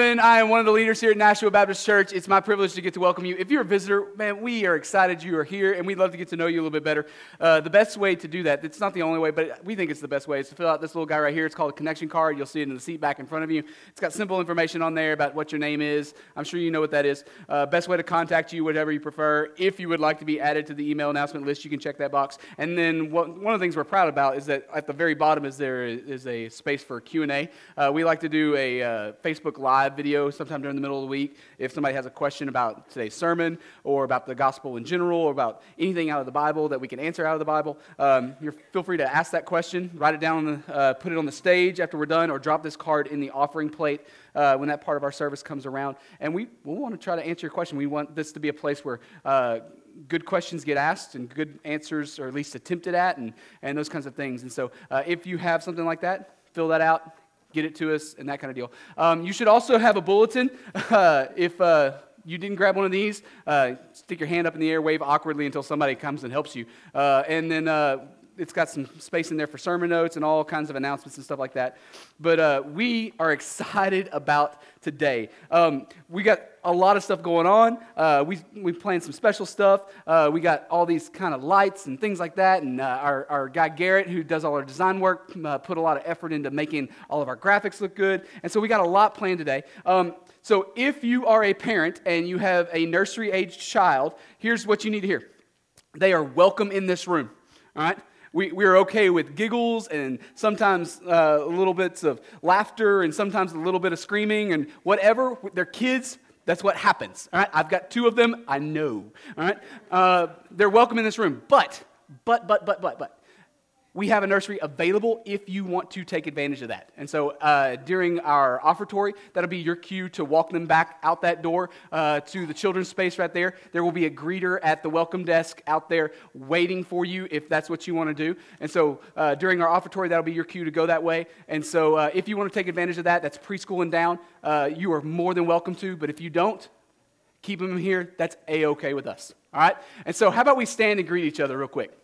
I am one of the leaders here at Nashville Baptist Church. It's my privilege to get to welcome you. If you're a visitor, man, we are excited you are here, and we'd love to get to know you a little bit better. Uh, the best way to do that, it's not the only way, but we think it's the best way, is to fill out this little guy right here. It's called a connection card. You'll see it in the seat back in front of you. It's got simple information on there about what your name is. I'm sure you know what that is. Uh, best way to contact you, whatever you prefer. If you would like to be added to the email announcement list, you can check that box. And then what, one of the things we're proud about is that at the very bottom is there is a space for Q&A. Uh, we like to do a uh, Facebook Live video sometime during the middle of the week. If somebody has a question about today's sermon or about the gospel in general or about anything out of the Bible that we can answer out of the Bible, um, feel free to ask that question, write it down, the, uh, put it on the stage after we're done, or drop this card in the offering plate uh, when that part of our service comes around. And we, we want to try to answer your question. We want this to be a place where uh, good questions get asked and good answers, or at least attempted at, and, and those kinds of things. And so uh, if you have something like that, fill that out, get it to us, and that kind of deal. Um, you should also have a bulletin. Uh, if uh, you didn't grab one of these, uh, stick your hand up in the air, wave awkwardly until somebody comes and helps you. Uh, and then uh, it's got some space in there for sermon notes and all kinds of announcements and stuff like that. But uh, we are excited about today. Um, we got a lot of stuff going on. Uh, we we planned some special stuff. Uh, we got all these kind of lights and things like that. And uh, our our guy Garrett, who does all our design work, uh, put a lot of effort into making all of our graphics look good. And so we got a lot planned today. Um, so if you are a parent and you have a nursery aged child, here's what you need to hear. They are welcome in this room. All right? We, we're okay with giggles and sometimes uh, little bits of laughter and sometimes a little bit of screaming and whatever. They're kids. That's what happens. All right. I've got two of them. I know. All right. Uh, they're welcome in this room. But, but, but, but, but, but, we have a nursery available if you want to take advantage of that. And so uh, during our offertory, that'll be your cue to walk them back out that door uh, to the children's space right there. There will be a greeter at the welcome desk out there waiting for you if that's what you want to do. And so uh, during our offertory, that'll be your cue to go that way. And so uh, if you want to take advantage of that, that's preschool and down. Uh, you are more than welcome to. But if you don't, keep them here. That's a okay with us. All right. And so how about we stand and greet each other real quick?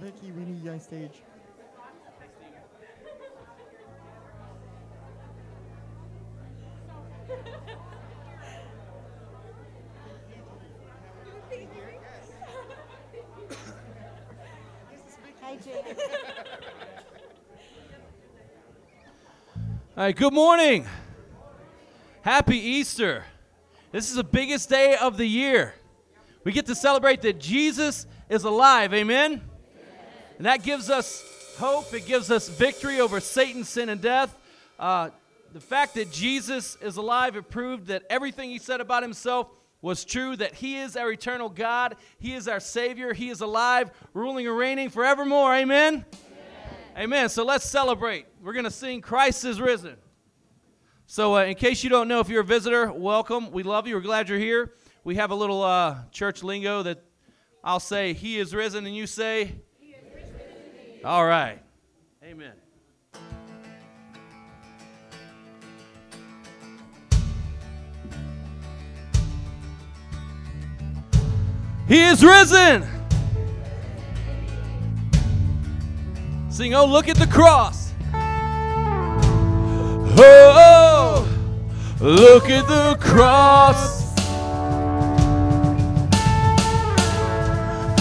Vicky, we need you on stage. Hi, All right, good morning. Happy Easter. This is the biggest day of the year. We get to celebrate that Jesus is alive. Amen? And that gives us hope. It gives us victory over Satan, sin, and death. Uh, the fact that Jesus is alive, it proved that everything he said about himself was true, that he is our eternal God. He is our Savior. He is alive, ruling and reigning forevermore. Amen? Amen. So let's celebrate. We're going to sing Christ is risen. So, uh, in case you don't know, if you're a visitor, welcome. We love you. We're glad you're here. We have a little uh, church lingo that I'll say, He is risen, and you say, All right. Amen. He is risen. Sing, oh, look at the cross. Oh, look at the cross.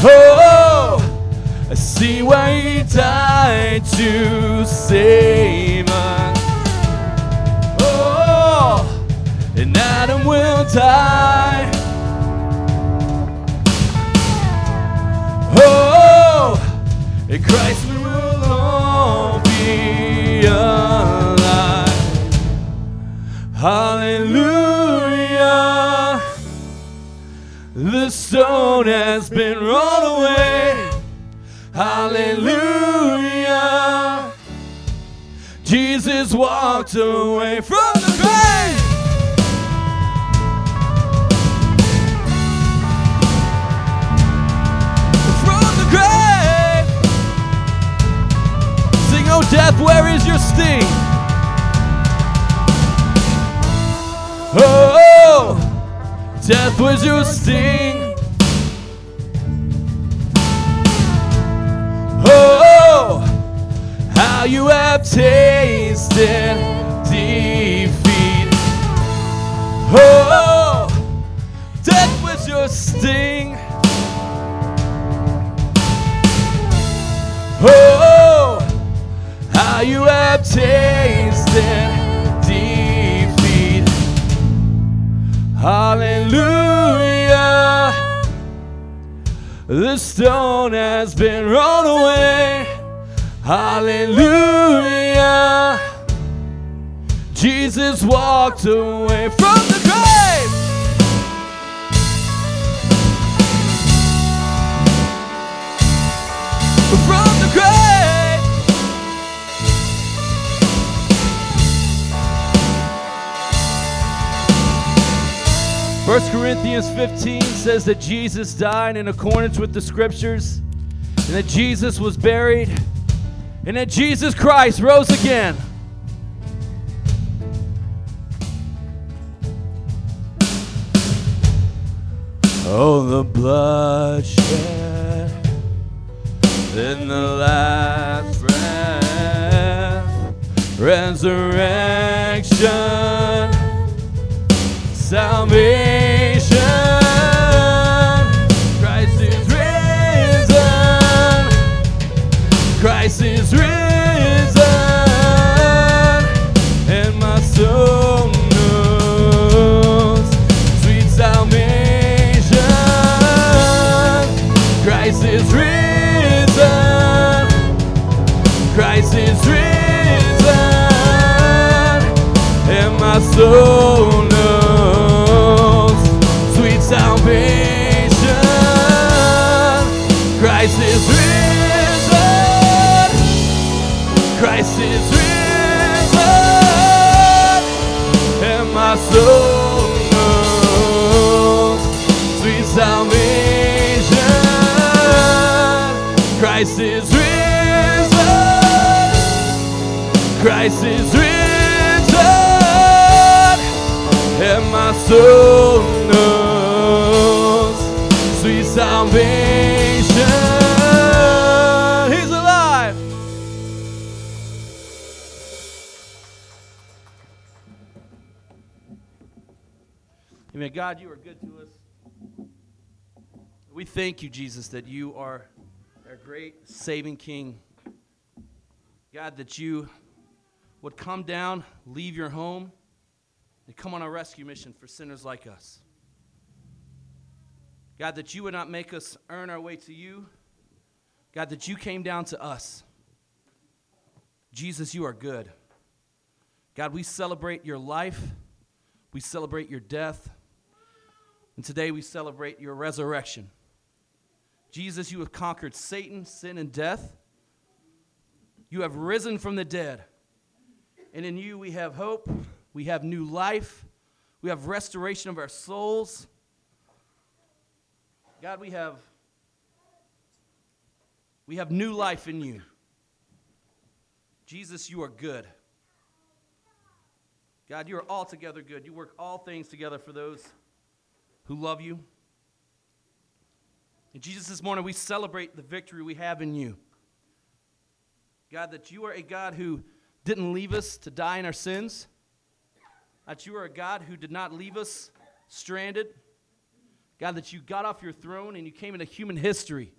Oh, I see why he died to save us. Oh, and Adam will die. Oh, in Christ we will all be alive. Hallelujah. The stone has been rolled away. Hallelujah. Jesus walked away from the grave. from the grave. Sing, oh death, where is your sting? Oh, oh, oh. death, where's your sting? Oh, how you have tasted defeat. Oh, death, where's your sting? Oh, how you have tasted defeat. Hallelujah. The stone has been rolled away. Hallelujah. Jesus walked away from the grave. From the grave. First Corinthians 15 says that Jesus died in accordance with the scriptures, and that Jesus was buried, and that Jesus Christ rose again. Oh, the bloodshed in the last breath, resurrection, salvation. Thank you, Jesus, that you are our great saving King. God, that you would come down, leave your home, and come on a rescue mission for sinners like us. God, that you would not make us earn our way to you. God, that you came down to us. Jesus, you are good. God, we celebrate your life, we celebrate your death, and today we celebrate your resurrection. Jesus, you have conquered Satan, sin, and death. You have risen from the dead. And in you we have hope, we have new life, we have restoration of our souls. God, we have we have new life in you. Jesus, you are good. God, you are altogether good. You work all things together for those who love you. And Jesus, this morning we celebrate the victory we have in you. God, that you are a God who didn't leave us to die in our sins, that you are a God who did not leave us stranded. God, that you got off your throne and you came into human history.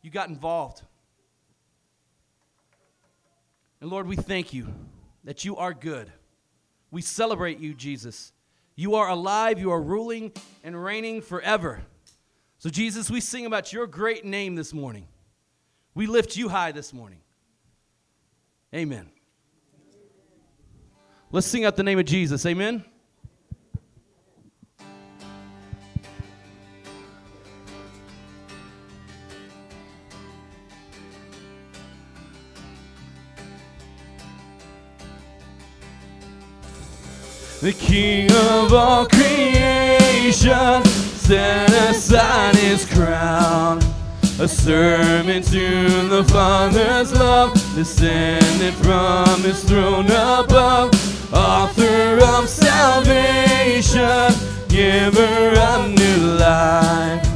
You got involved. And Lord, we thank you that you are good. We celebrate you, Jesus. You are alive, you are ruling and reigning forever. So, Jesus, we sing about your great name this morning. We lift you high this morning. Amen. Let's sing out the name of Jesus. Amen. The King of all creation set aside his crown. A sermon to the Father's love, descended from his throne above. Author of salvation, giver of new life.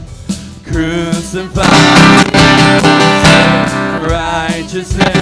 Crucified, righteousness.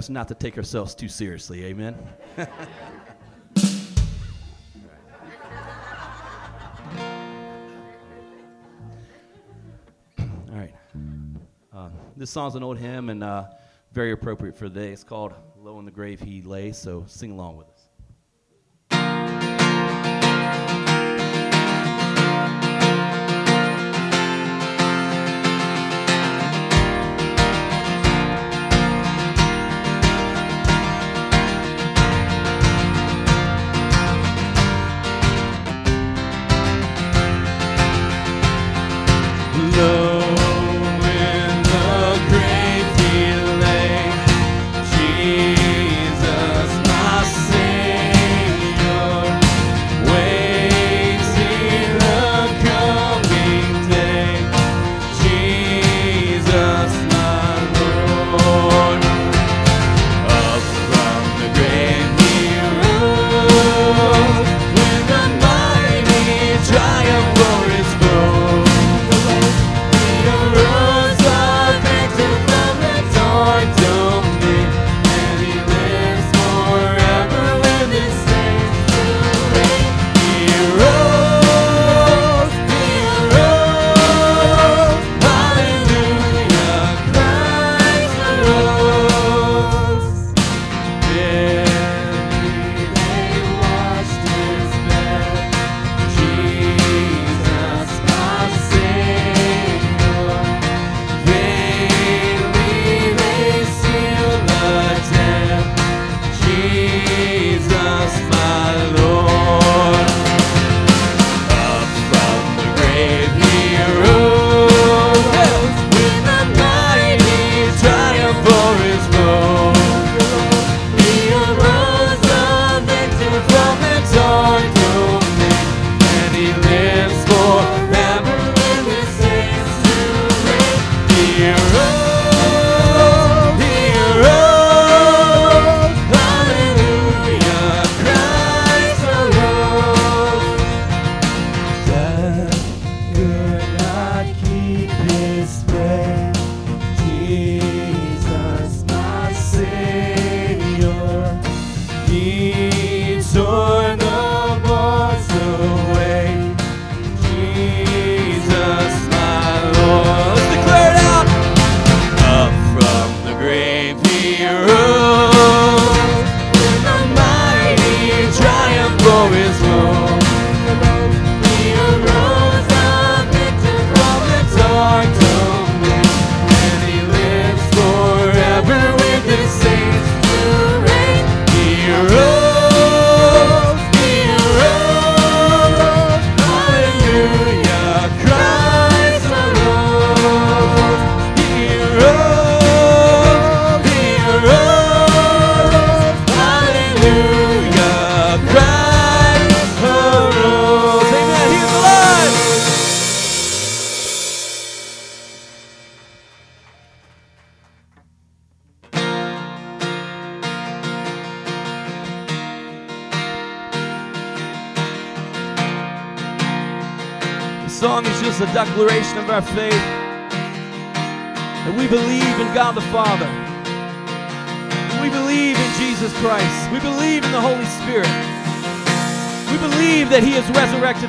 us not to take ourselves too seriously. Amen. All right. Uh, this song's an old hymn and uh, very appropriate for today. It's called Low in the Grave He Lay, so sing along with us.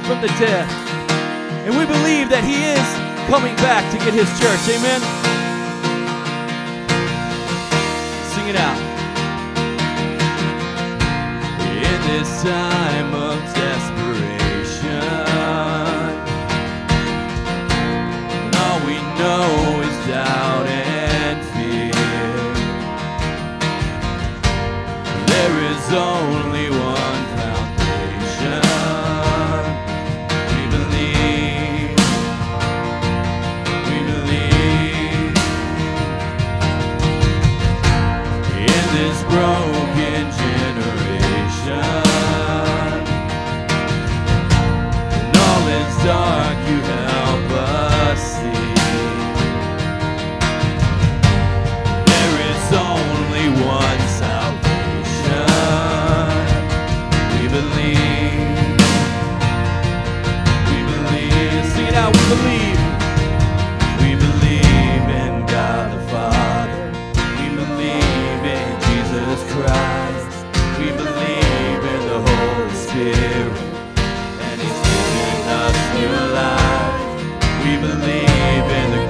from the dead. And we believe that He is coming back to get His church. Amen. Sing it out. In this time. believe in the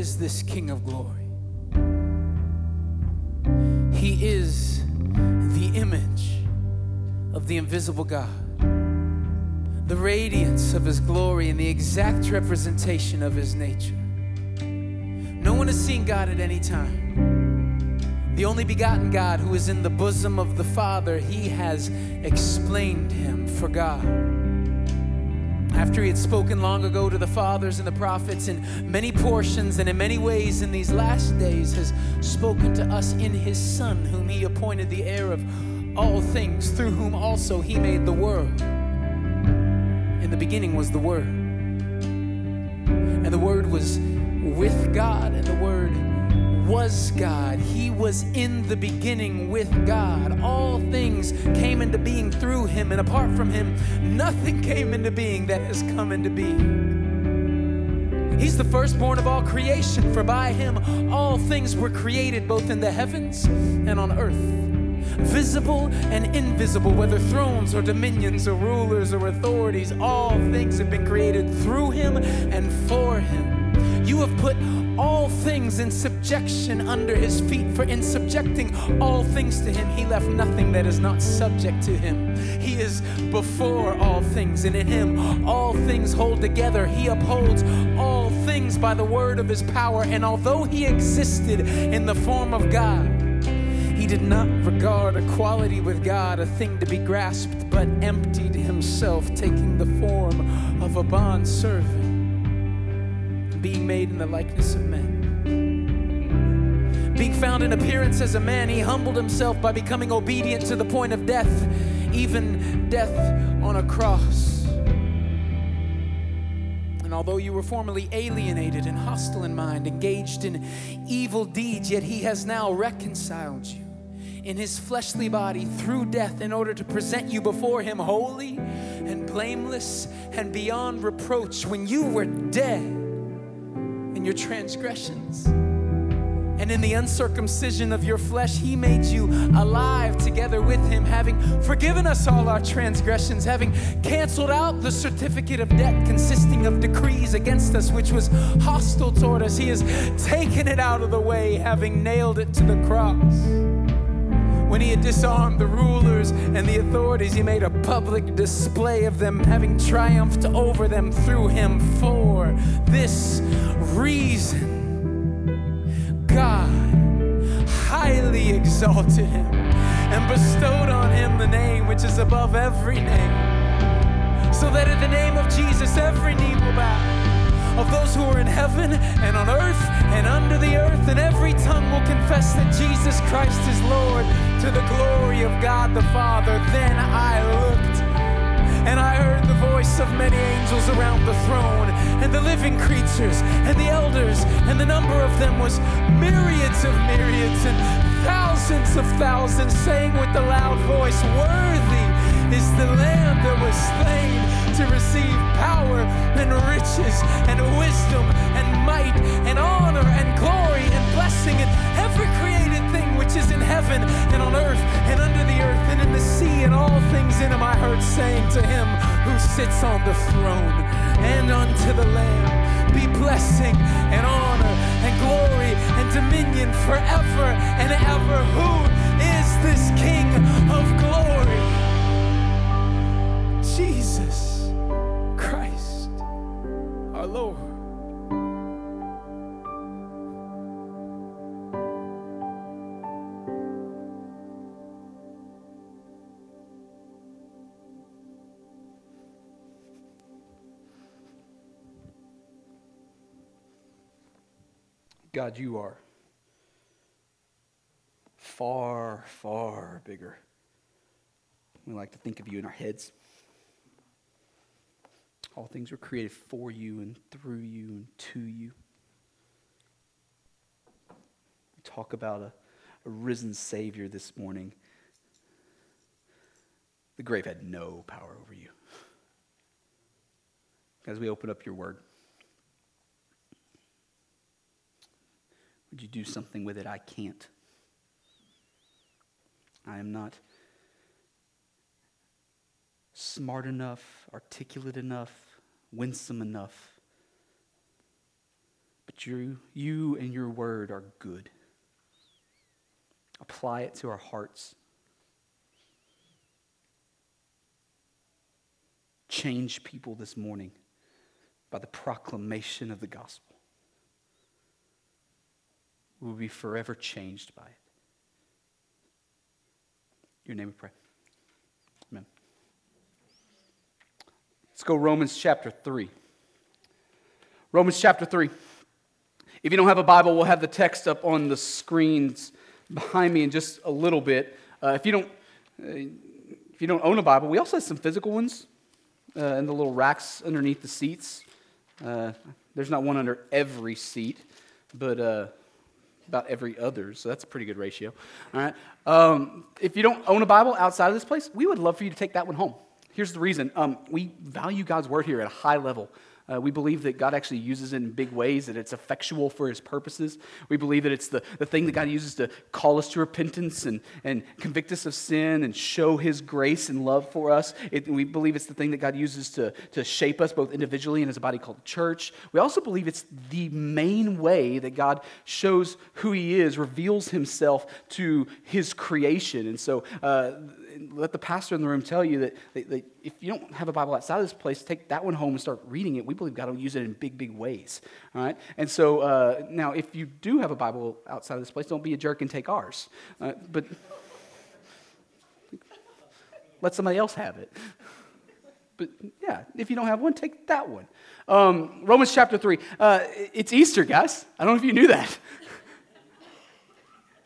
is this King of glory. He is the image of the invisible God, the radiance of His glory, and the exact representation of His nature. No one has seen God at any time. The only begotten God who is in the bosom of the Father, He has explained Him for God. After he had spoken long ago to the fathers and the prophets in many portions and in many ways in these last days, has spoken to us in his Son, whom he appointed the heir of all things, through whom also he made the world. In the beginning was the Word. And the Word was with God, and the Word was God. He was in the beginning with God. All things came into being through him, and apart from him, nothing came into being that has come into being. He's the firstborn of all creation, for by him all things were created, both in the heavens and on earth visible and invisible, whether thrones or dominions or rulers or authorities, all things have been created through him and for him. You have put all things in subjection under his feet, for in subjecting all things to him, he left nothing that is not subject to him. He is before all things, and in him all things hold together. He upholds all things by the word of his power, and although he existed in the form of God, he did not regard equality with God a thing to be grasped, but emptied himself, taking the form of a bond servant, being made in the likeness of men. Being found in appearance as a man, he humbled himself by becoming obedient to the point of death, even death on a cross. And although you were formerly alienated and hostile in mind, engaged in evil deeds, yet he has now reconciled you in his fleshly body through death in order to present you before him holy and blameless and beyond reproach when you were dead in your transgressions. And in the uncircumcision of your flesh, he made you alive together with him, having forgiven us all our transgressions, having canceled out the certificate of debt consisting of decrees against us, which was hostile toward us. He has taken it out of the way, having nailed it to the cross. When he had disarmed the rulers and the authorities, he made a public display of them, having triumphed over them through him. For this reason, God highly exalted him and bestowed on him the name which is above every name, so that in the name of Jesus every knee will bow of those who are in heaven and on earth and under the earth, and every tongue will confess that Jesus Christ is Lord to the glory of God the Father. Then I looked and I heard the voice of many angels around the throne, and the living creatures, and the elders, and the number of them was myriads of myriads and thousands of thousands, saying with a loud voice, Worthy is the Lamb that was slain riches and wisdom and might and honor and glory and blessing and every created thing which is in heaven and on earth and under the earth and in the sea and all things in him. I heard saying to him who sits on the throne and unto the Lamb be blessing and honor and glory and dominion forever and ever. Who is this King of glory? Jesus God, you are far, far bigger. We like to think of you in our heads. All things were created for you and through you and to you. We talk about a, a risen Savior this morning. The grave had no power over you. As we open up your word, would you do something with it? I can't. I am not smart enough, articulate enough, winsome enough. But you, you and your word are good. Apply it to our hearts. Change people this morning by the proclamation of the gospel. We will be forever changed by it. Your name we pray. Amen. Let's go Romans chapter 3. Romans chapter 3. If you don't have a Bible, we'll have the text up on the screens behind me in just a little bit. Uh, if you don't if you don't own a Bible, we also have some physical ones uh, in the little racks underneath the seats. Uh, there's not one under every seat, but uh, about every other, so that's a pretty good ratio. All right. Um, if you don't own a Bible outside of this place, we would love for you to take that one home. Here's the reason um, we value God's word here at a high level. Uh, we believe that God actually uses it in big ways, that it's effectual for his purposes. We believe that it's the, the thing that God uses to call us to repentance and, and convict us of sin and show his grace and love for us. It, we believe it's the thing that God uses to, to shape us both individually and as a body called church. We also believe it's the main way that God shows who he is, reveals himself to his creation. And so, uh, let the pastor in the room tell you that, that, that, if you don't have a Bible outside of this place, take that one home and start reading it. We believe God will use it in big, big ways. All right? And so uh, now, if you do have a Bible outside of this place, don't be a jerk and take ours. Uh, but let somebody else have it. But yeah, if you don't have one, take that one. Um, Romans chapter 3. Uh, it's Easter, guys. I don't know if you knew that.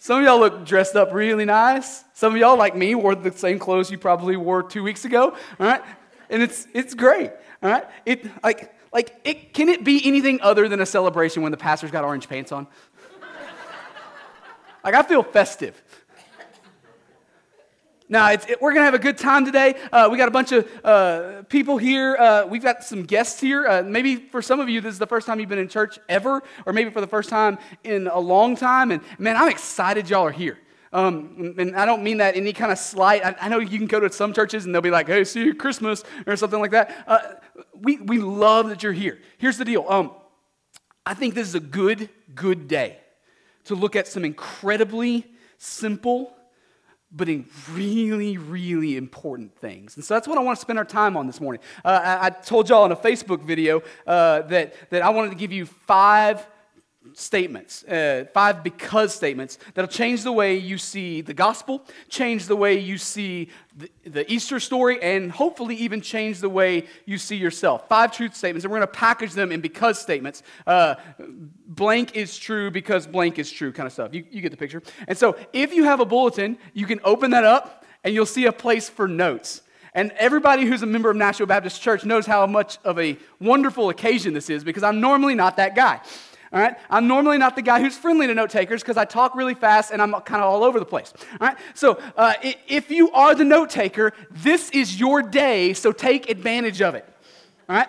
Some of y'all look dressed up really nice. Some of y'all, like me, wore the same clothes you probably wore two weeks ago. All right, and it's it's great. All right, it like like it can it be anything other than a celebration when the pastor's got orange pants on? like I feel festive. Now, it, we're going to have a good time today. Uh, we got a bunch of uh, people here. Uh, we've got some guests here. Uh, maybe for some of you, this is the first time you've been in church ever, or maybe for the first time in a long time. And man, I'm excited y'all are here. Um, and I don't mean that any kind of slight. I, I, know you can go to some churches and they'll be like, hey, see you at Christmas or something like that. Uh, we, we love that you're here. Here's the deal um, I think this is a good, good day to look at some incredibly simple but in really, really important things. And so that's what I want to spend our time on this morning. Uh, I, I, told y'all in a Facebook video uh, that, that I wanted to give you five statements, uh, five because statements that'll change the way you see the gospel, change the way you see the, the, Easter story, and hopefully even change the way you see yourself. Five truth statements, and we're going to package them in because statements. Blank is true because blank is true kind of stuff. You, you get the picture. And so if you have a bulletin, you can open that up and you'll see a place for notes. And everybody who's a member of Nashville Baptist Church knows how much of a wonderful occasion this is because I'm normally not that guy. All right? I'm normally not the guy who's friendly to note takers because I talk really fast and I'm kind of all over the place. All right? So uh, if you are the note taker, this is your day, so take advantage of it. All right?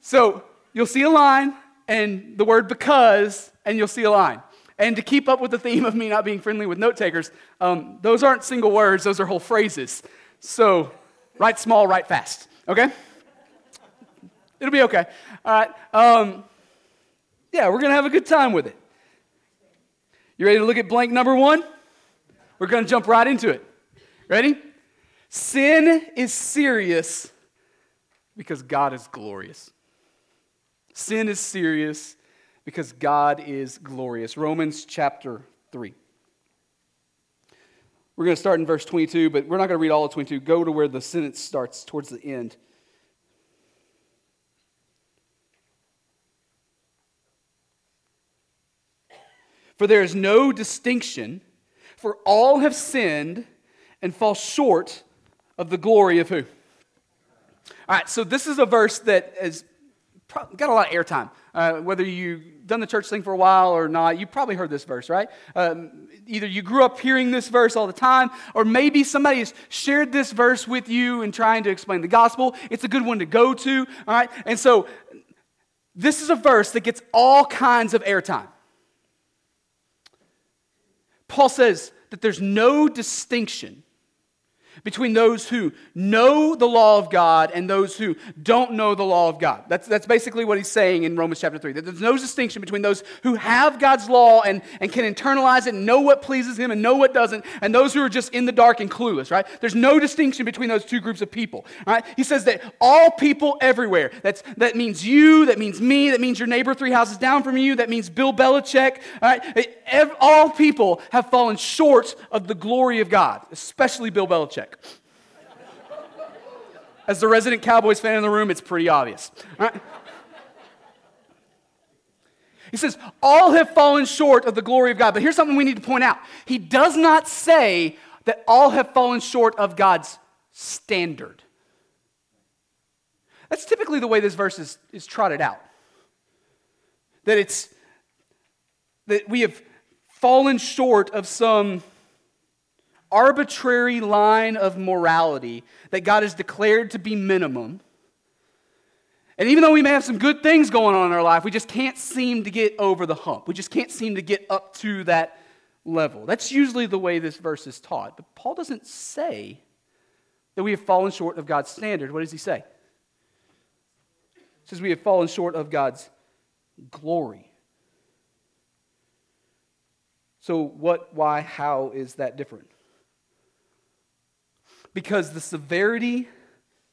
So you'll see a line and the word because, and you'll see a line. And to keep up with the theme of me not being friendly with note takers, um, those aren't single words, those are whole phrases. So write small, write fast. Okay? It'll be okay. All right. Um, yeah, we're going to have a good time with it. You ready to look at blank number one? We're going to jump right into it. Ready? Sin is serious because God is glorious. Sin is serious because God is glorious. Romans chapter 3. We're going to start in verse 22, but we're not going to read all of 22. Go to where the sentence starts towards the end. For there is no distinction, for all have sinned and fall short of the glory of who? All right, so this is a verse that has got a lot of airtime. Uh, whether you've done the church thing for a while or not, you probably heard this verse, right? Um, either you grew up hearing this verse all the time, or maybe somebody has shared this verse with you and trying to explain the gospel. It's a good one to go to, all right? And so this is a verse that gets all kinds of airtime. Paul says that there's no distinction between those who know the law of God and those who don't know the law of God. That's, that's basically what he's saying in Romans chapter 3. That there's no distinction between those who have God's law and, and can internalize it and know what pleases him and know what doesn't, and those who are just in the dark and clueless, right? There's no distinction between those two groups of people, right? He says that all people everywhere, that's, that means you, that means me, that means your neighbor three houses down from you, that means Bill Belichick, right? All people have fallen short of the glory of God, especially Bill Belichick. As the resident Cowboys fan in the room, it's pretty obvious. Right? He says, All have fallen short of the glory of God. But here's something we need to point out He does not say that all have fallen short of God's standard. That's typically the way this verse is, is trotted out. That it's that we have fallen short of some arbitrary line of morality that God has declared to be minimum. And even though we may have some good things going on in our life, we just can't seem to get over the hump. We just can't seem to get up to that level. That's usually the way this verse is taught. But Paul doesn't say that we have fallen short of God's standard. What does he say? He says we have fallen short of God's glory. So, what, why, how is that different? Because the severity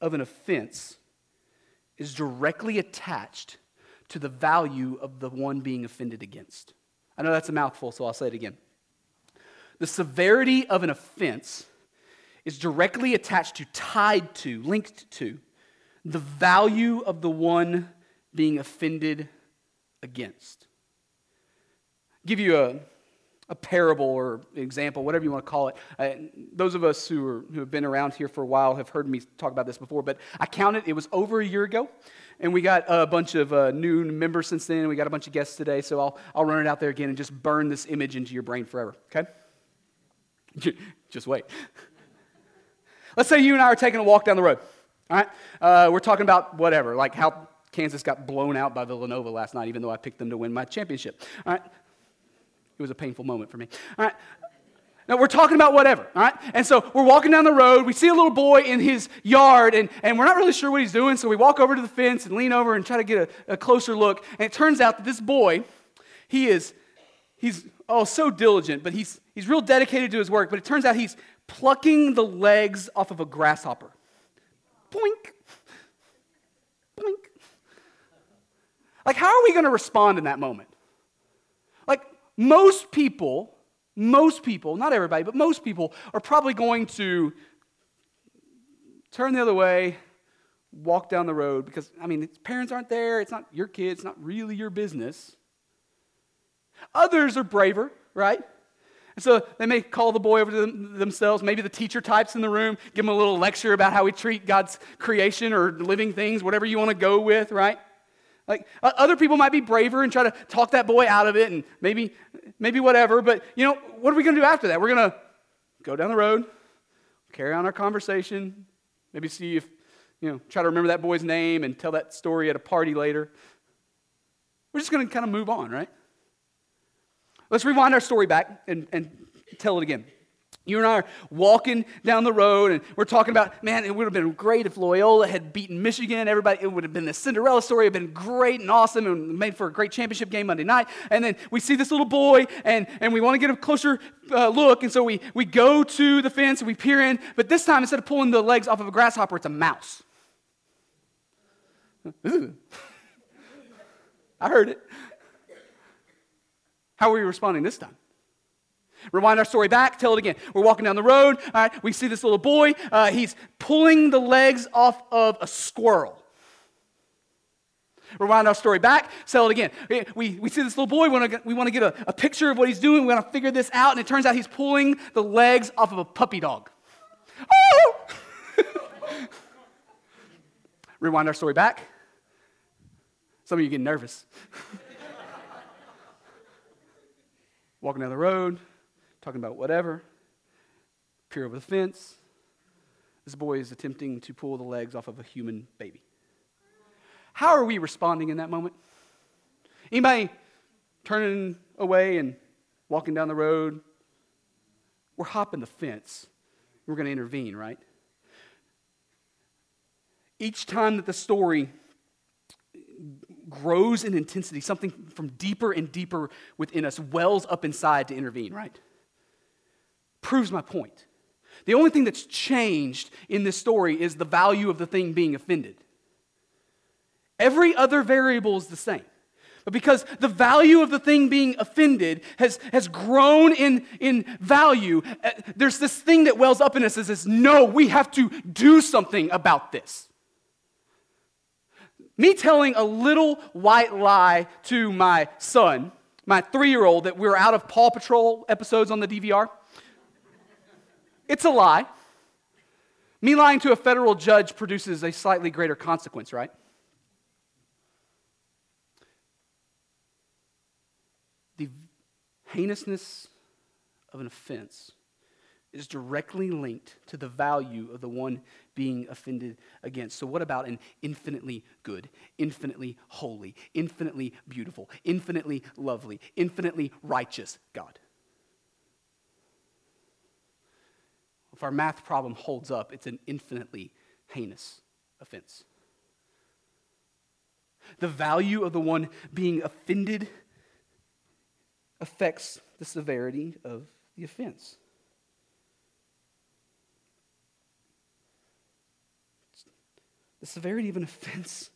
of an offense is directly attached to the value of the one being offended against. I know that's a mouthful, so I'll say it again. The severity of an offense is directly attached to, tied to, linked to the value of the one being offended against. I'll give you a, a parable or example, whatever you want to call it. Uh, those of us who, are, who have been around here for a while have heard me talk about this before, but I counted, it was over a year ago, and we got a bunch of uh, new members since then, and we got a bunch of guests today, so I'll, I'll run it out there again and just burn this image into your brain forever, okay? just wait. Let's say you and I are taking a walk down the road. All right? Uh, we're talking about whatever, like how Kansas got blown out by Villanova last night, even though I picked them to win my championship. All right? It was a painful moment for me. All right? Now, we're talking about whatever, all right? And so we're walking down the road. We see a little boy in his yard, and, and we're not really sure what he's doing. So we walk over to the fence and lean over and try to get a, a closer look. And it turns out that this boy, he is, he's, oh, so diligent, but he's, he's real dedicated to his work. But it turns out he's plucking the legs off of a grasshopper. Boink. Boink. Like, how are we going to respond in that moment? Most people, most people, not everybody, but most people are probably going to turn the other way, walk down the road because, I mean, parents aren't there. It's not your kid. It's not really your business. Others are braver, right? And so they may call the boy over to them, themselves. Maybe the teacher types in the room, give him a little lecture about how we treat God's creation or living things, whatever you want to go with, right? Like other people might be braver and try to talk that boy out of it and maybe, maybe whatever. But you know, what are we going to do after that? We're going to go down the road, carry on our conversation, maybe see if, you know, try to remember that boy's name and tell that story at a party later. We're just going to kind of move on, right? Let's rewind our story back and, and tell it again. You and I are walking down the road, and we're talking about, man, it would have been great if Loyola had beaten Michigan. Everybody, it would have been the Cinderella story, it would have been great and awesome, and made for a great championship game Monday night. And then we see this little boy, and, and we want to get a closer uh, look, and so we, we go to the fence and we peer in, but this time, instead of pulling the legs off of a grasshopper, it's a mouse. I heard it. How are we responding this time? Rewind our story back, tell it again. We're walking down the road. All right, we see this little boy. Uh, he's pulling the legs off of a squirrel. Rewind our story back, tell it again. We, we see this little boy. We want to get, we want to get a, a picture of what he's doing. We want to figure this out. And it turns out he's pulling the legs off of a puppy dog. Oh! Rewind our story back. Some of you get nervous. walking down the road, talking about whatever, peer over the fence. This boy is attempting to pull the legs off of a human baby. How are we responding in that moment? Anybody turning away and walking down the road? We're hopping the fence. We're going to intervene, right? Each time that the story grows in intensity, something from deeper and deeper within us wells up inside to intervene, right? Proves my point. The only thing that's changed in this story is the value of the thing being offended. Every other variable is the same. But because the value of the thing being offended has, has grown in, in value, uh, there's this thing that wells up in us that says, no, we have to do something about this. Me telling a little white lie to my son, my three year old, that we're out of Paw Patrol episodes on the DVR, it's a lie. Me lying to a federal judge produces a slightly greater consequence, right? The heinousness of an offense is directly linked to the value of the one being offended against. So, what about an infinitely good, infinitely holy, infinitely beautiful, infinitely lovely, infinitely righteous God? Our math problem holds up, it's an infinitely heinous offense. The value of the one being offended affects the severity of the offense. The severity of an offense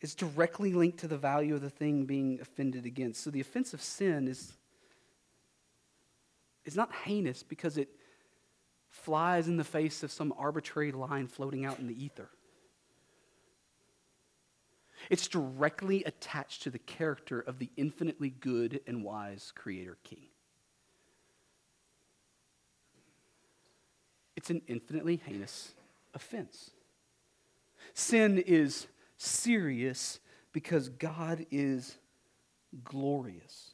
is directly linked to the value of the thing being offended against. So the offense of sin is, is not heinous because it flies in the face of some arbitrary line floating out in the ether. It's directly attached to the character of the infinitely good and wise Creator King. It's an infinitely heinous offense. Sin is serious because God is glorious.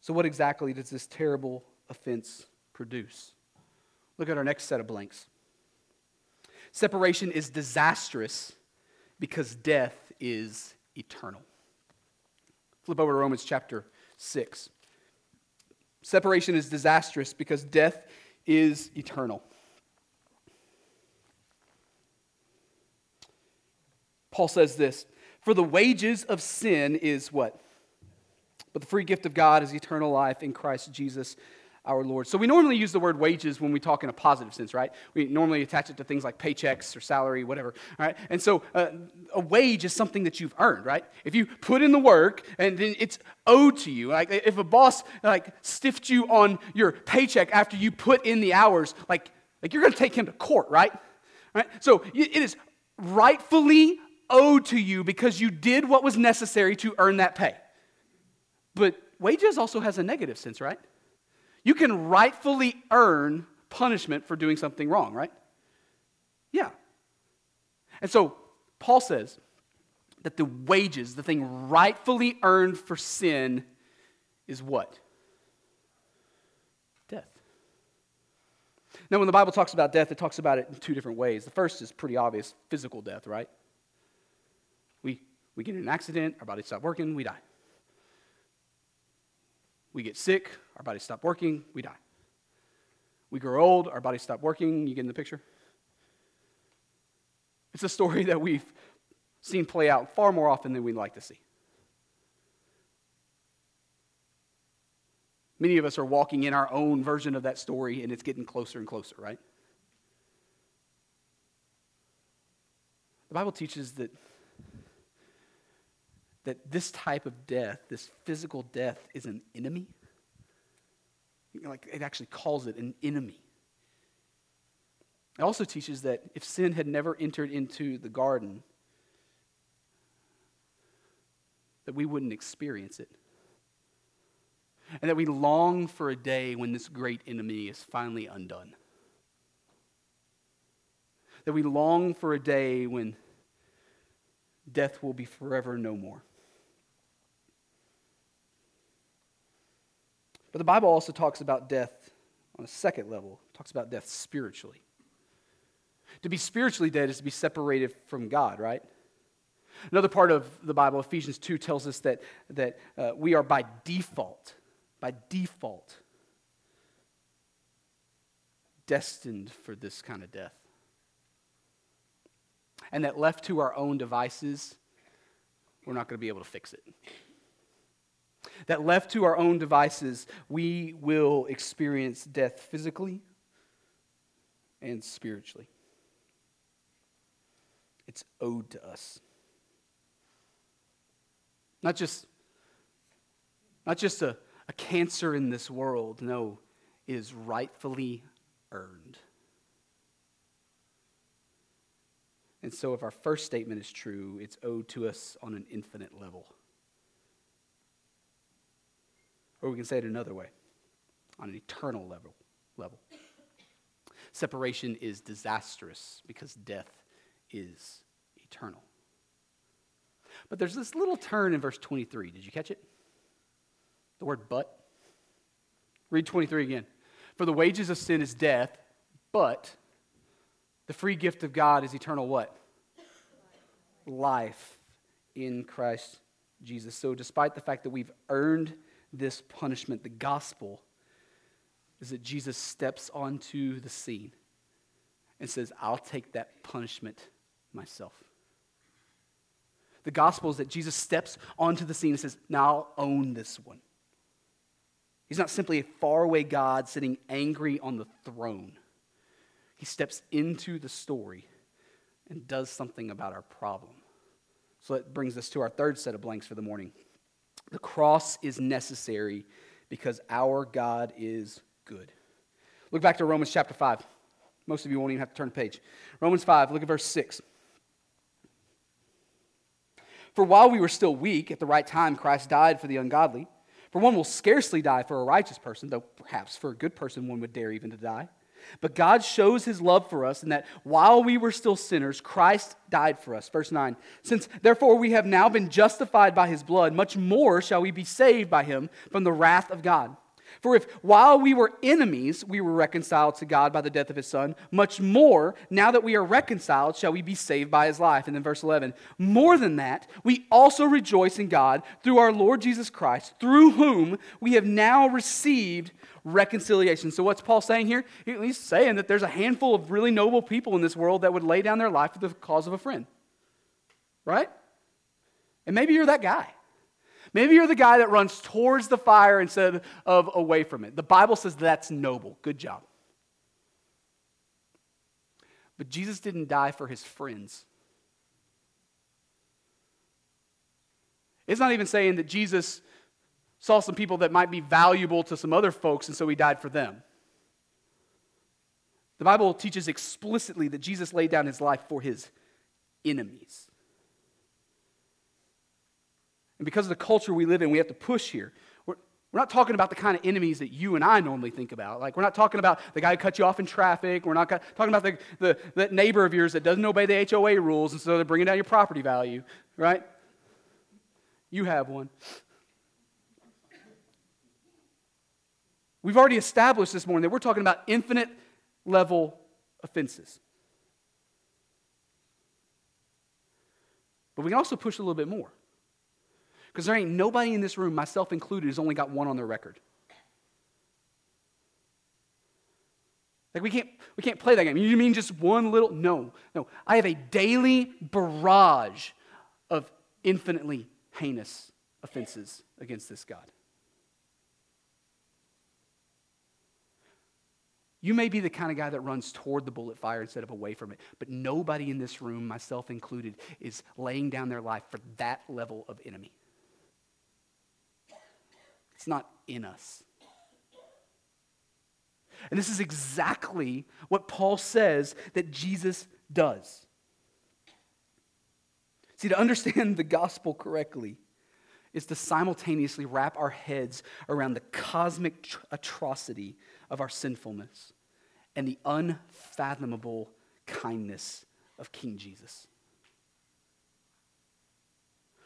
So, what exactly does this terrible offense produce? Look at our next set of blanks. Separation is disastrous because death is eternal. Flip over to Romans chapter 6. Separation is disastrous because death is eternal. Paul says this For the wages of sin is what? But the free gift of God is eternal life in Christ Jesus our Lord. So we normally use the word wages when we talk in a positive sense, right? We normally attach it to things like paychecks or salary, whatever, right? And so uh, a wage is something that you've earned, right? If you put in the work and then it's owed to you, like if a boss like stiffed you on your paycheck after you put in the hours, like, like you're going to take him to court, right? Right? So it is rightfully owed to you because you did what was necessary to earn that pay. But wages also has a negative sense, right? You can rightfully earn punishment for doing something wrong, right? Yeah. And so Paul says that the wages, the thing rightfully earned for sin, is what? Death. Now, when the Bible talks about death, it talks about it in two different ways. The first is pretty obvious physical death, right? We, we get in an accident, our body stops working, we die. We get sick, our bodies stop working, we die. We grow old, our bodies stop working. You get in the picture? It's a story that we've seen play out far more often than we'd like to see. Many of us are walking in our own version of that story, and it's getting closer and closer, right? The Bible teaches that, that this type of death, this physical death, is an enemy like it actually calls it an enemy. It also teaches that if sin had never entered into the garden, that we wouldn't experience it. And that we long for a day when this great enemy is finally undone. That we long for a day when death will be forever no more. But the Bible also talks about death on a second level, it talks about death spiritually. To be spiritually dead is to be separated from God, right? Another part of the Bible, Ephesians 2, tells us that, that uh, we are by default, by default, destined for this kind of death. And that left to our own devices, we're not going to be able to fix it that left to our own devices, we will experience death physically and spiritually. It's owed to us. Not just, not just a, a cancer in this world, no, it is rightfully earned. And so, if our first statement is true, it's owed to us on an infinite level. Or we can say it another way on an eternal level. level. Separation is disastrous because death is eternal. But there's this little turn in verse 23. Did you catch it? The word but. Read 23 again. For the wages of sin is death, but the free gift of God is eternal what? Life in Christ Jesus. So, despite the fact that we've earned this punishment, the gospel is that Jesus steps onto the scene and says, I'll take that punishment myself. The gospel is that Jesus steps onto the scene and says, Now I'll own this one. He's not simply a faraway God sitting angry on the throne. He steps into the story and does something about our problem. So that brings us to our third set of blanks for the morning. The cross is necessary because our God is good. Look back to Romans chapter 5. Most of you won't even have to turn the page. Romans 5, look at verse 6. For while we were still weak, at the right time, Christ died for the ungodly. For one will scarcely die for a righteous person, though perhaps for a good person one would dare even to die. But God shows his love for us in that while we were still sinners, Christ died for us. Verse 9 Since therefore we have now been justified by his blood, much more shall we be saved by him from the wrath of God. For if while we were enemies, we were reconciled to God by the death of his son, much more, now that we are reconciled, shall we be saved by his life. And then verse 11, more than that, we also rejoice in God through our Lord Jesus Christ, through whom we have now received reconciliation. So, what's Paul saying here? He's saying that there's a handful of really noble people in this world that would lay down their life for the cause of a friend. Right? And maybe you're that guy. Maybe you're the guy that runs towards the fire instead of away from it. The Bible says that's noble. Good job. But Jesus didn't die for his friends. It's not even saying that Jesus saw some people that might be valuable to some other folks, and so he died for them. The Bible teaches explicitly that Jesus laid down his life for his enemies. And because of the culture we live in, we have to push here. We're, we're not talking about the kind of enemies that you and I normally think about. Like, we're not talking about the guy who cut you off in traffic. We're not talking about the, the, the neighbor of yours that doesn't obey the HOA rules, and so they're bringing down your property value, right? You have one. We've already established this morning that we're talking about infinite level offenses. But we can also push a little bit more. Because there ain't nobody in this room, myself included, who's only got one on their record. Like we can't we can't play that game. You mean just one little no. No. I have a daily barrage of infinitely heinous offenses against this God. You may be the kind of guy that runs toward the bullet fire instead of away from it, but nobody in this room, myself included, is laying down their life for that level of enemy. It's not in us. And this is exactly what Paul says that Jesus does. See, to understand the gospel correctly is to simultaneously wrap our heads around the cosmic atrocity of our sinfulness and the unfathomable kindness of King Jesus.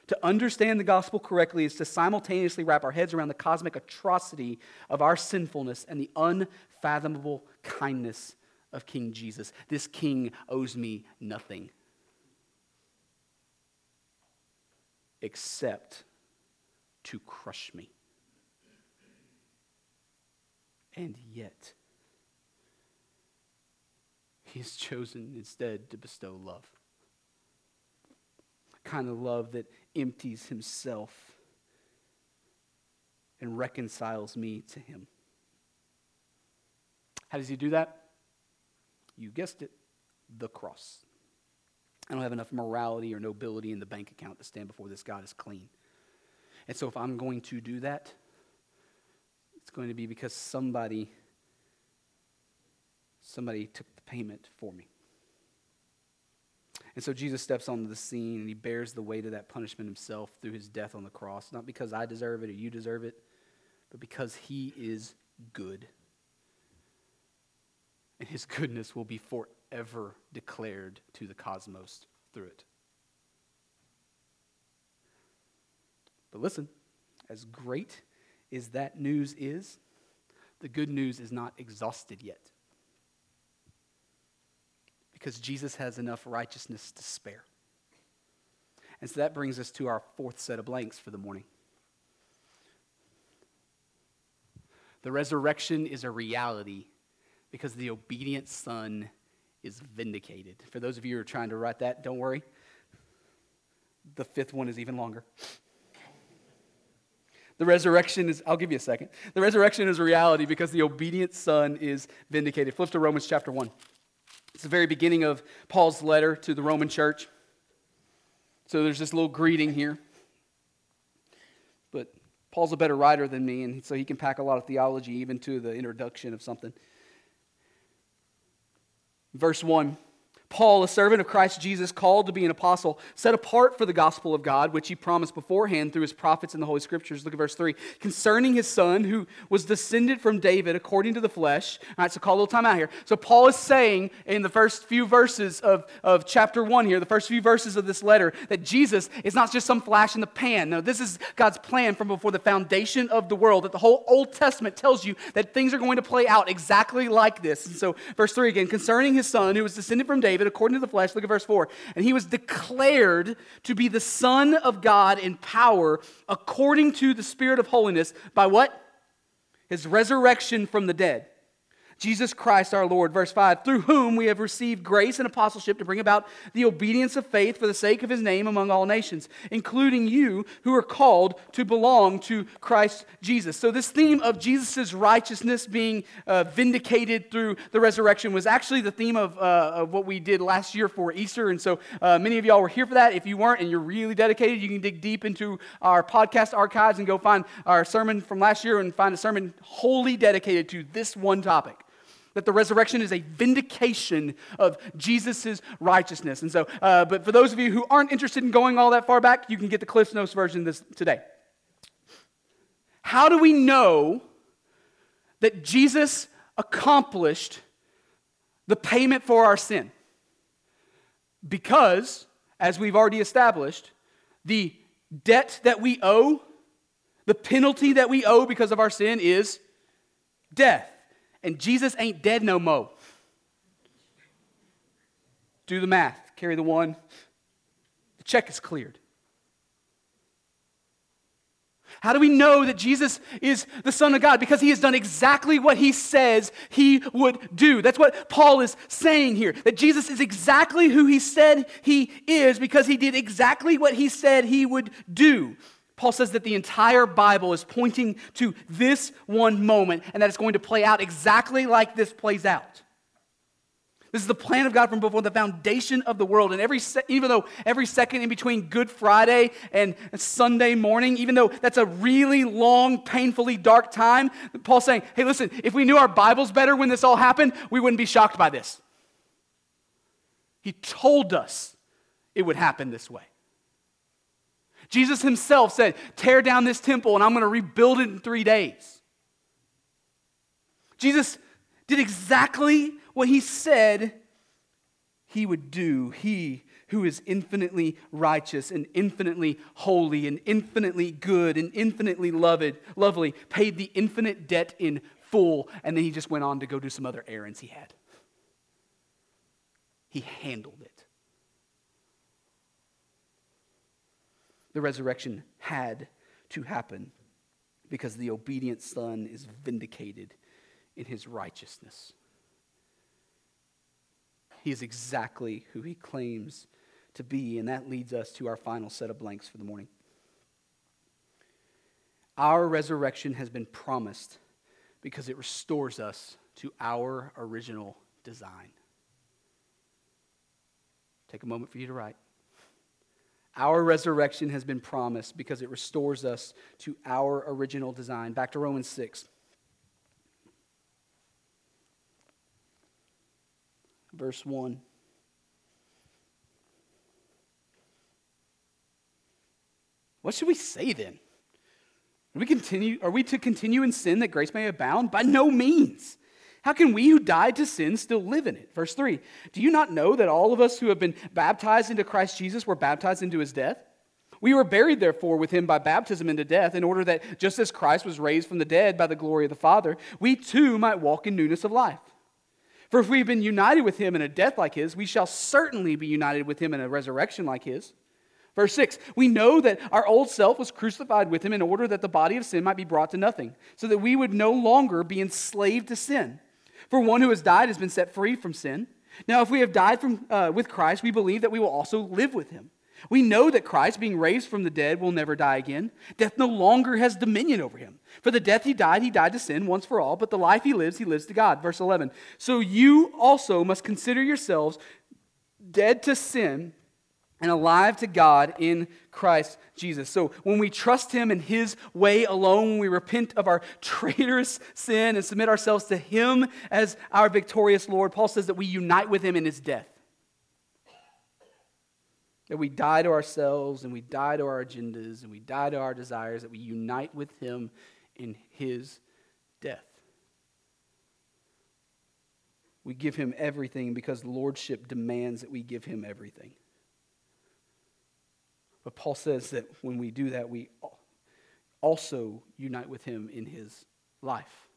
To understand the gospel correctly is to simultaneously wrap our heads around the cosmic atrocity of our sinfulness and the unfathomable kindness of King Jesus. This king owes me nothing except to crush me. And yet, he has chosen instead to bestow love. A kind of love that empties himself and reconciles me to him. How does he do that? You guessed it, the cross. I don't have enough morality or nobility in the bank account to stand before this God as clean. And so if I'm going to do that, going to be because somebody somebody took the payment for me. And so Jesus steps onto the scene and he bears the weight of that punishment himself through his death on the cross, not because I deserve it or you deserve it, but because he is good. And his goodness will be forever declared to the cosmos through it. But listen, as great as that news is, the good news is not exhausted yet. Because Jesus has enough righteousness to spare. And so that brings us to our fourth set of blanks for the morning. The resurrection is a reality because the obedient Son is vindicated. For those of you who are trying to write that, don't worry. The fifth one is even longer. The resurrection is, I'll give you a second. The resurrection is a reality because the obedient Son is vindicated. Flip to Romans chapter 1. It's the very beginning of Paul's letter to the Roman church. So there's this little greeting here. But Paul's a better writer than me, and so he can pack a lot of theology even to the introduction of something. Verse 1 Paul, a servant of Christ Jesus, called to be an apostle, set apart for the gospel of God, which he promised beforehand through his prophets in the Holy Scriptures. Look at verse 3. Concerning his son, who was descended from David according to the flesh. All right, so call a little time out here. So Paul is saying in the first few verses of, of chapter 1 here, the first few verses of this letter, that Jesus is not just some flash in the pan. No, this is God's plan from before the foundation of the world, that the whole Old Testament tells you that things are going to play out exactly like this. And so, verse 3 again, concerning his son, who was descended from David according to the flesh. Look at verse 4. And he was declared to be the Son of God in power according to the Spirit of holiness by what? His resurrection from the dead Jesus Christ our Lord. Verse 5 Through whom we have received grace and apostleship to bring about the obedience of faith for the sake of his name among all nations, including you who are called to belong to Christ Jesus. So, this theme of Jesus' righteousness being uh, vindicated through the resurrection was actually the theme of, uh, of what we did last year for Easter. And so, uh, many of y'all were here for that. If you weren't and you're really dedicated, you can dig deep into our podcast archives and go find our sermon from last year and find a sermon wholly dedicated to this one topic that the resurrection is a vindication of Jesus' righteousness. And so, uh, but for those of you who aren't interested in going all that far back, you can get the Cliff Notes version this today. How do we know that Jesus accomplished the payment for our sin? Because, as we've already established, the debt that we owe, the penalty that we owe because of our sin is death and Jesus ain't dead no mo. Do the math, carry the one. The check is cleared. How do we know that Jesus is the Son of God? Because he has done exactly what he says he would do. That's what Paul is saying here. That Jesus is exactly who he said he is because he did exactly what he said he would do. Paul says that the entire Bible is pointing to this one moment and that it's going to play out exactly like this plays out. This is the plan of God from before the foundation of the world. And every se- even though every second in between Good Friday and Sunday morning, even though that's a really long, painfully dark time, Paul's saying, hey, listen, if we knew our Bibles better when this all happened, we wouldn't be shocked by this. He told us it would happen this way. Jesus himself said, Tear down this temple and I'm going to rebuild it in three days. Jesus did exactly what he said he would do. He who is infinitely righteous and infinitely holy and infinitely good and infinitely loved, lovely, paid the infinite debt in full, and then he just went on to go do some other errands he had. He handled it. The resurrection had to happen because the obedient Son is vindicated in his righteousness. He is exactly who he claims to be, and that leads us to our final set of blanks for the morning. Our resurrection has been promised because it restores us to our original design. Take a moment for you to write. Our resurrection has been promised because it restores us to our original design. Back to Romans 6. Verse 1. What should we say then? Are we, continue, are we to continue in sin that grace may abound? By no means. How can we who died to sin still live in it? Verse 3 Do you not know that all of us who have been baptized into Christ Jesus were baptized into his death? We were buried, therefore, with him by baptism into death, in order that just as Christ was raised from the dead by the glory of the Father, we too might walk in newness of life. For if we've been united with him in a death like his, we shall certainly be united with him in a resurrection like his. Verse 6 We know that our old self was crucified with him in order that the body of sin might be brought to nothing, so that we would no longer be enslaved to sin. For one who has died has been set free from sin. Now, if we have died from, uh, with Christ, we believe that we will also live with him. We know that Christ, being raised from the dead, will never die again. Death no longer has dominion over him. For the death he died, he died to sin once for all, but the life he lives, he lives to God. Verse 11. So you also must consider yourselves dead to sin and alive to God in Christ Jesus. So when we trust Him in His way alone, when we repent of our traitorous sin and submit ourselves to Him as our victorious Lord, Paul says that we unite with Him in His death. That we die to ourselves and we die to our agendas and we die to our desires, that we unite with Him in His death. We give Him everything because Lordship demands that we give Him everything. But Paul says that when we do that, we also unite with him in his life.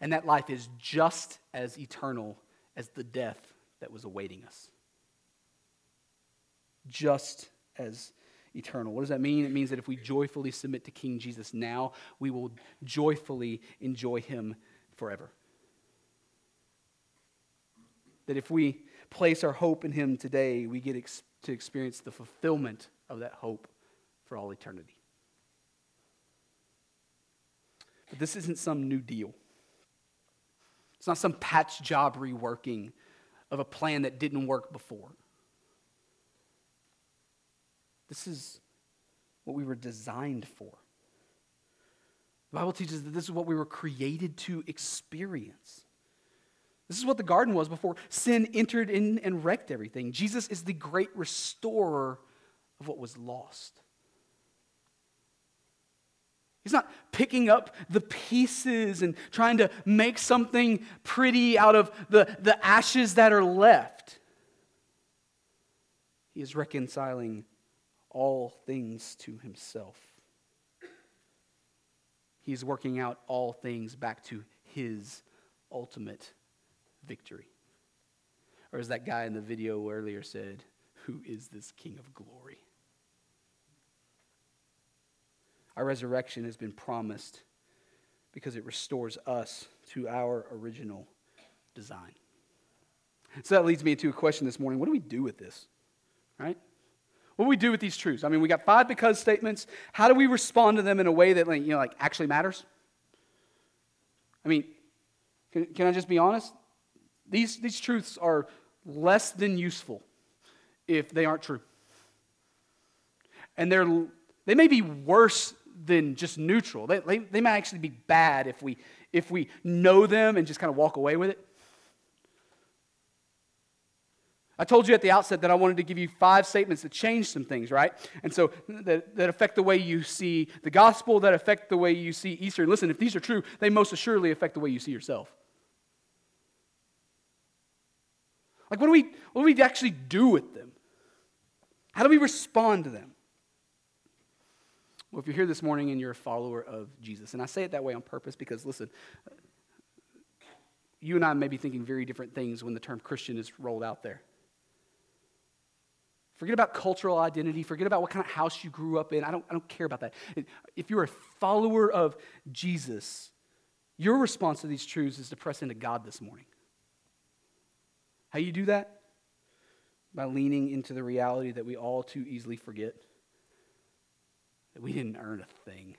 And that life is just as eternal as the death that was awaiting us. Just as eternal. What does that mean? It means that if we joyfully submit to King Jesus now, we will joyfully enjoy him forever. That if we place our hope in him today, we get experience to experience the fulfillment of that hope for all eternity. But this isn't some new deal. It's not some patch job reworking of a plan that didn't work before. This is what we were designed for. The Bible teaches that this is what we were created to experience. This is what the garden was before sin entered in and wrecked everything. Jesus is the great restorer of what was lost. He's not picking up the pieces and trying to make something pretty out of the, the ashes that are left. He is reconciling all things to himself. He's working out all things back to his ultimate victory. Or as that guy in the video earlier said, Who is this King of glory? Our resurrection has been promised because it restores us to our original design. So that leads me to a question this morning. What do we do with this? Right? What do we do with these truths? I mean, we got five because statements. How do we respond to them in a way that, like, you know, like actually matters? I mean, can, can I just be honest? These, these truths are less than useful if they aren't true. And they're, they may be worse than just neutral. They, they, they might actually be bad if we, if we know them and just kind of walk away with it. I told you at the outset that I wanted to give you five statements that change some things, right? And so that, that affect the way you see the gospel, that affect the way you see Easter. And listen, if these are true, they most assuredly affect the way you see yourself. Like, what do we, what do we actually do with them? How do we respond to them? Well, if you're here this morning and you're a follower of Jesus, and I say it that way on purpose because, listen, uh, you and I may be thinking very different things when the term Christian is rolled out there. Forget about cultural identity. Forget about what kind of house you grew up in. I don't, I don't care about that. If you're a follower of Jesus, your response to these truths is to press into God this morning. How you do that? By leaning into the reality that we all too easily forget that we didn't earn a thing.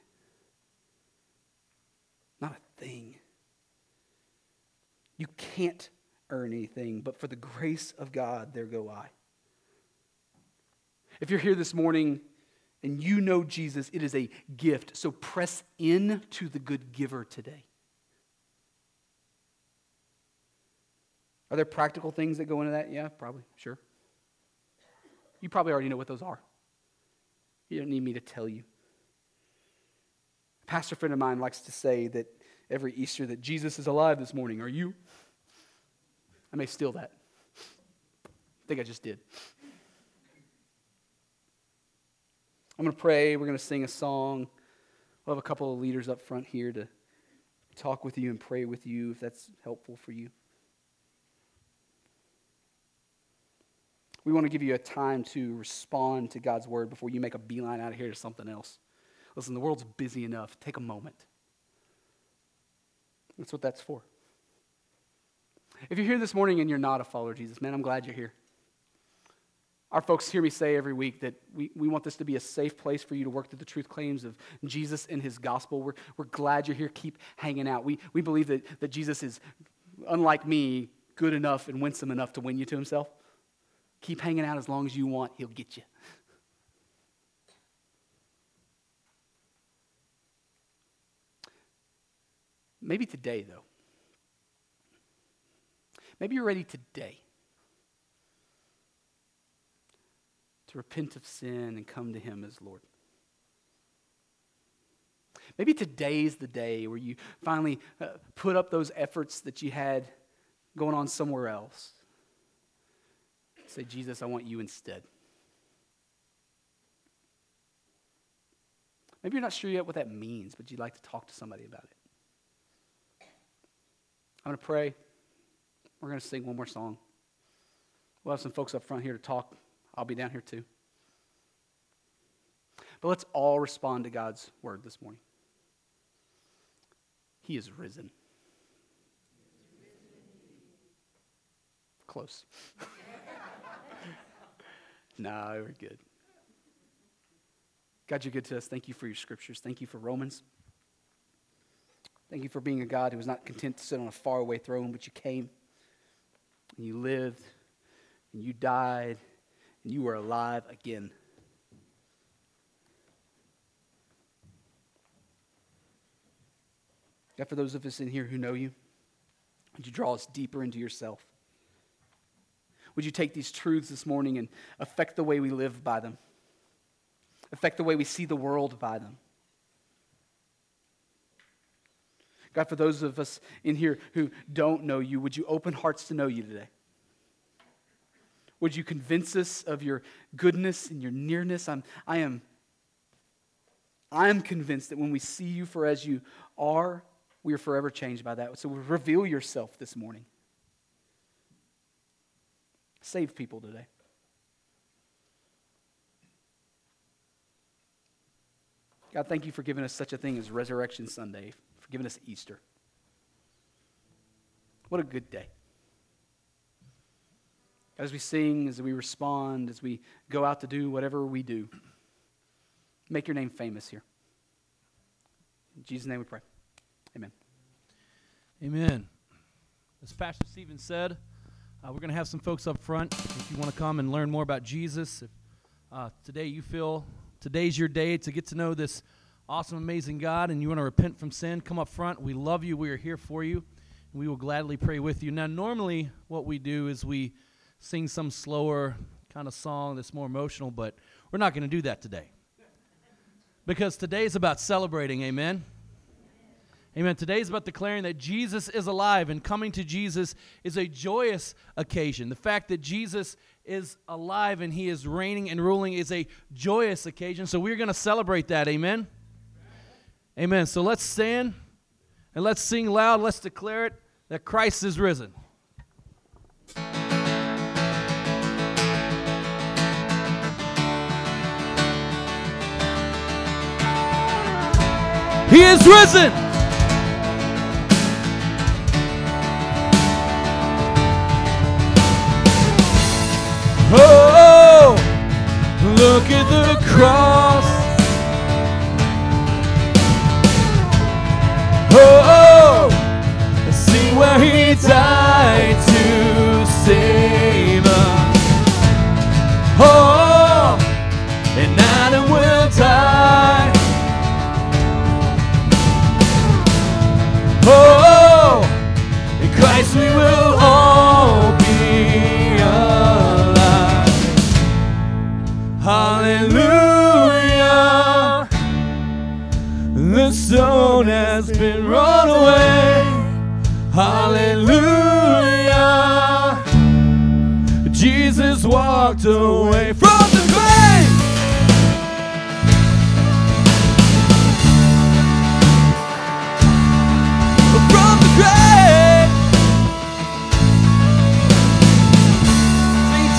Not a thing. You can't earn anything, but for the grace of God, there go I. If you're here this morning and you know Jesus, it is a gift. So press in to the good giver today. Are there practical things that go into that? Yeah, probably, sure. You probably already know what those are. You don't need me to tell you. A pastor friend of mine likes to say that every Easter that Jesus is alive this morning. Are you? I may steal that. I think I just did. I'm going to pray. We're going to sing a song. We'll have a couple of leaders up front here to talk with you and pray with you if that's helpful for you. We want to give you a time to respond to God's word before you make a beeline out of here to something else. Listen, the world's busy enough. Take a moment. That's what that's for. If you're here this morning and you're not a follower of Jesus, man, I'm glad you're here. Our folks hear me say every week that we, we want this to be a safe place for you to work through the truth claims of Jesus and his gospel. We're, we're glad you're here. Keep hanging out. We, we believe that, that Jesus is, unlike me, good enough and winsome enough to win you to himself. Keep hanging out as long as you want, he'll get you. Maybe today, though. Maybe you're ready today to repent of sin and come to Him as Lord. Maybe today's the day where you finally uh, put up those efforts that you had going on somewhere else. Say, Jesus, I want you instead. Maybe you're not sure yet what that means, but you'd like to talk to somebody about it. I'm going to pray. We're going to sing one more song. We'll have some folks up front here to talk. I'll be down here too. But let's all respond to God's word this morning. He is risen. Close. nah, we're good. God, you're good to us. Thank you for your scriptures. Thank you for Romans. Thank you for being a God who was not content to sit on a faraway throne, but you came and you lived and you died and you were alive again. God, for those of us in here who know you, would you draw us deeper into yourself? Would you take these truths this morning and affect the way we live by them? Affect the way we see the world by them? God, for those of us in here who don't know you, would you open hearts to know you today? Would you convince us of your goodness and your nearness? I'm, I am I am convinced that when we see you for as you are, we are forever changed by that. So reveal yourself this morning. Save people today. God, thank you for giving us such a thing as Resurrection Sunday, for giving us Easter. What a good day. As we sing, as we respond, as we go out to do whatever we do, make your name famous here. In Jesus' name we pray. Amen. Amen. As Pastor Stephen said, uh, we're going to have some folks up front. If you want to come and learn more about Jesus, if uh, today you feel today's your day to get to know this awesome, amazing God and you want to repent from sin, come up front. We love you. We are here for you. We will gladly pray with you. Now, normally, what we do is we sing some slower kind of song that's more emotional, but we're not going to do that today. Because today is about celebrating, amen? Amen. Today is about declaring that Jesus is alive, and coming to Jesus is a joyous occasion. The fact that Jesus is alive and he is reigning and ruling is a joyous occasion. So we're going to celebrate that. Amen. Amen. So let's stand and let's sing loud. Let's declare it that Christ is risen. He is risen. Look at the cross. Oh, oh, oh. see where he died walked away from the grave. From the grave.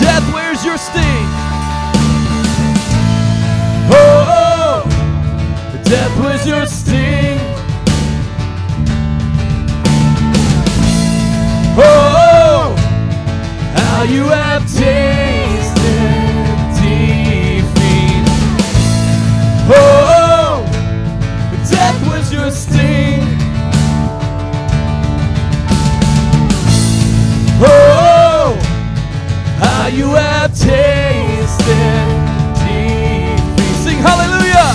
Death, where's your sting? Oh, death, where's your sting? Oh, how you tasted defeat. Sing hallelujah.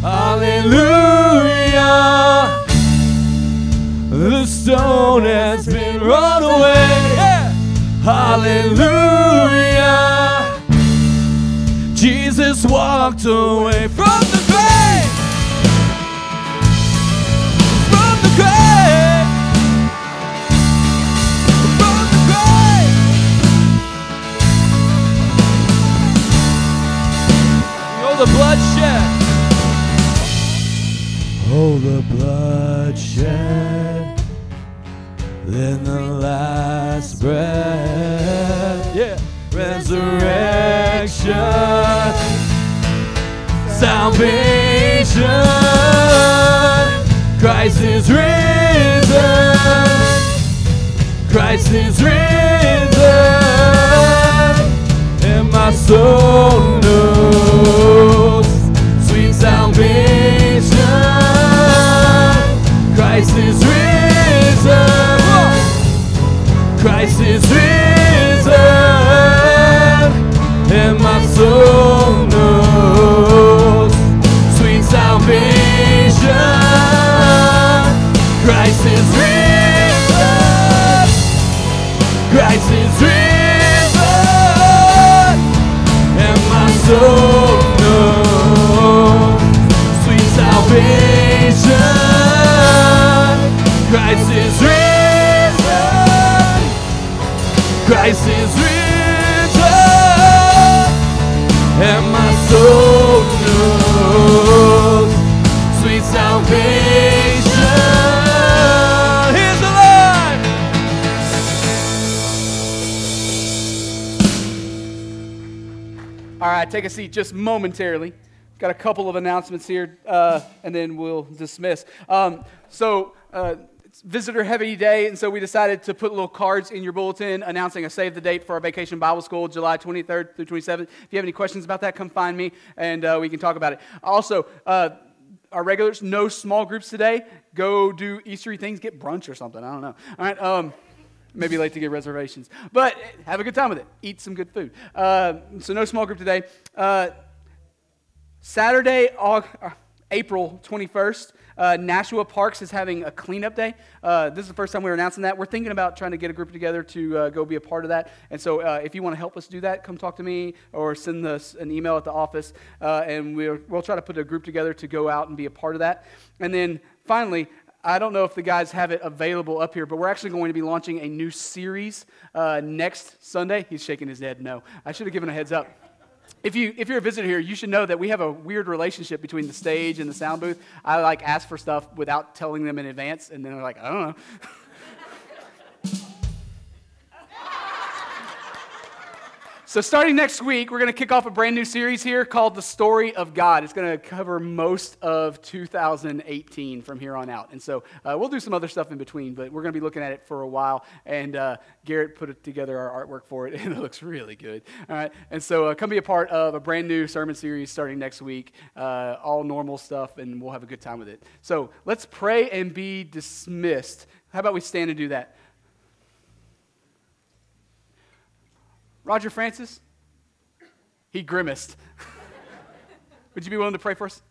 Hallelujah. The stone has been rolled away. Yeah. Hallelujah. Jesus walked away from the is risen. And my soul Christ is risen. And my soul knows sweet salvation. The Lord. All right, take a seat just momentarily. Got a couple of announcements here, uh, and then we'll dismiss. Um, so, uh, visitor heavy day, and so we decided to put little cards in your bulletin announcing a save the date for our vacation Bible school, July 23rd through 27th. If you have any questions about that, come find me, and uh, we can talk about it. Also, uh, our regulars, no small groups today. Go do Eastery things, get brunch or something. I don't know. All right. Um, maybe late to get reservations, but have a good time with it. Eat some good food. Uh, so no small group today. Uh, Saturday, uh, April 21st, uh, Nashua Parks is having a cleanup day. Uh, this is the first time we're announcing that. We're thinking about trying to get a group together to uh, go be a part of that. And so uh, if you want to help us do that, come talk to me or send us an email at the office, uh, and we'll, we'll try to put a group together to go out and be a part of that. And then finally, I don't know if the guys have it available up here, but we're actually going to be launching a new series uh, next Sunday. He's shaking his head no. I should have given a heads up. If, you, if you're a visitor here, you should know that we have a weird relationship between the stage and the sound booth. I like ask for stuff without telling them in advance, and then they're like, I don't know. So, starting next week, we're going to kick off a brand new series here called The Story of God. It's going to cover most of 2018 from here on out. And so, uh, we'll do some other stuff in between, but we're going to be looking at it for a while. And uh, Garrett put together our artwork for it, and it looks really good. All right. And so, uh, come be a part of a brand new sermon series starting next week, uh, all normal stuff, and we'll have a good time with it. So, let's pray and be dismissed. How about we stand and do that? Roger Francis? He grimaced. Would you be willing to pray for us?